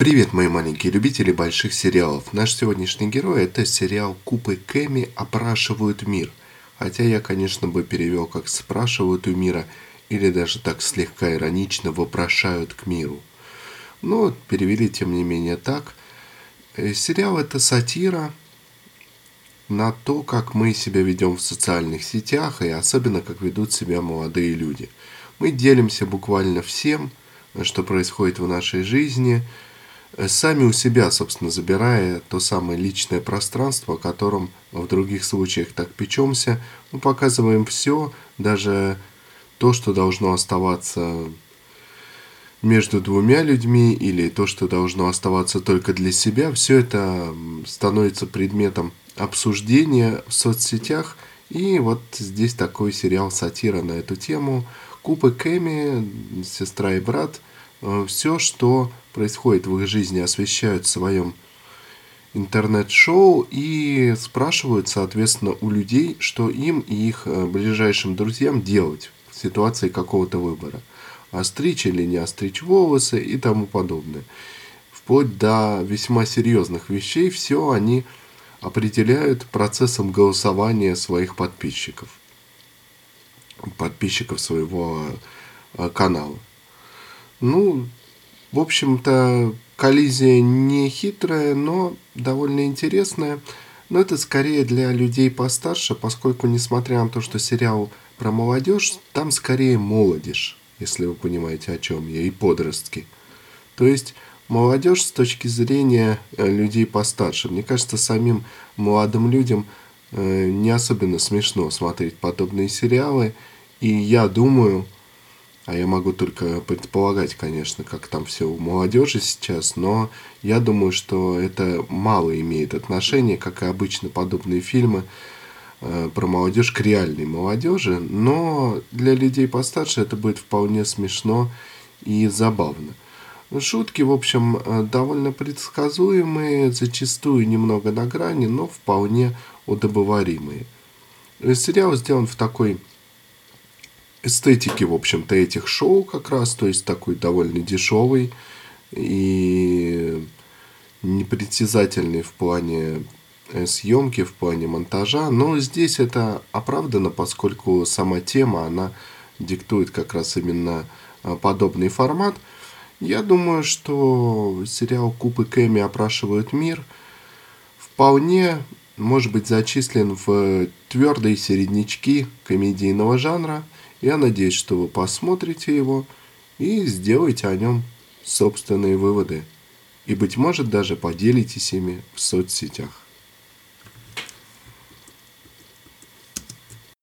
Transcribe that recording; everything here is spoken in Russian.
Привет, мои маленькие любители больших сериалов. Наш сегодняшний герой – это сериал Купы Кэми опрашивают мир. Хотя я, конечно, бы перевел как «спрашивают у мира» или даже так слегка иронично «вопрошают к миру». Но перевели, тем не менее, так. Э, сериал – это сатира на то, как мы себя ведем в социальных сетях и особенно, как ведут себя молодые люди. Мы делимся буквально всем, что происходит в нашей жизни – сами у себя, собственно, забирая то самое личное пространство, о котором в других случаях так печемся, мы показываем все, даже то, что должно оставаться между двумя людьми или то, что должно оставаться только для себя, все это становится предметом обсуждения в соцсетях. И вот здесь такой сериал сатира на эту тему. Купы Кэми, сестра и брат, э, все, что происходит в их жизни, освещают в своем интернет-шоу и спрашивают, соответственно, у людей, что им и их э, ближайшим друзьям делать в ситуации какого-то выбора. Остричь или не остричь волосы и тому подобное. Вплоть до весьма серьезных вещей все они определяют процессом голосования своих подписчиков. Подписчиков своего э, канала. Ну, в общем-то, коллизия не хитрая, но довольно интересная. Но это скорее для людей постарше, поскольку, несмотря на то, что сериал про молодежь, там скорее молодежь, если вы понимаете, о чем я, и подростки. То есть молодежь с точки зрения э, людей постарше. Мне кажется, самим молодым людям э, не особенно смешно смотреть подобные сериалы. И я думаю, а я могу только предполагать, конечно, как там все у молодежи сейчас, но я думаю, что это мало имеет отношения, как и обычно подобные фильмы э, про молодежь к реальной молодежи, но для людей постарше это будет вполне смешно и забавно. Шутки, в общем, э, довольно предсказуемые, зачастую немного на грани, но вполне удобоваримые. Сериал сделан в такой эстетики, в общем-то, этих шоу как раз, то есть такой довольно дешевый и непритязательный в плане э, съемки, в плане монтажа, но здесь это оправдано, поскольку сама тема, она диктует как раз именно э, подобный формат. Я думаю, что сериал Куб и Кэми опрашивают мир вполне может быть зачислен в твердые середнячки комедийного жанра – я надеюсь, что вы посмотрите его и сделаете о нем собственные выводы. И, быть может, даже поделитесь ими в соцсетях.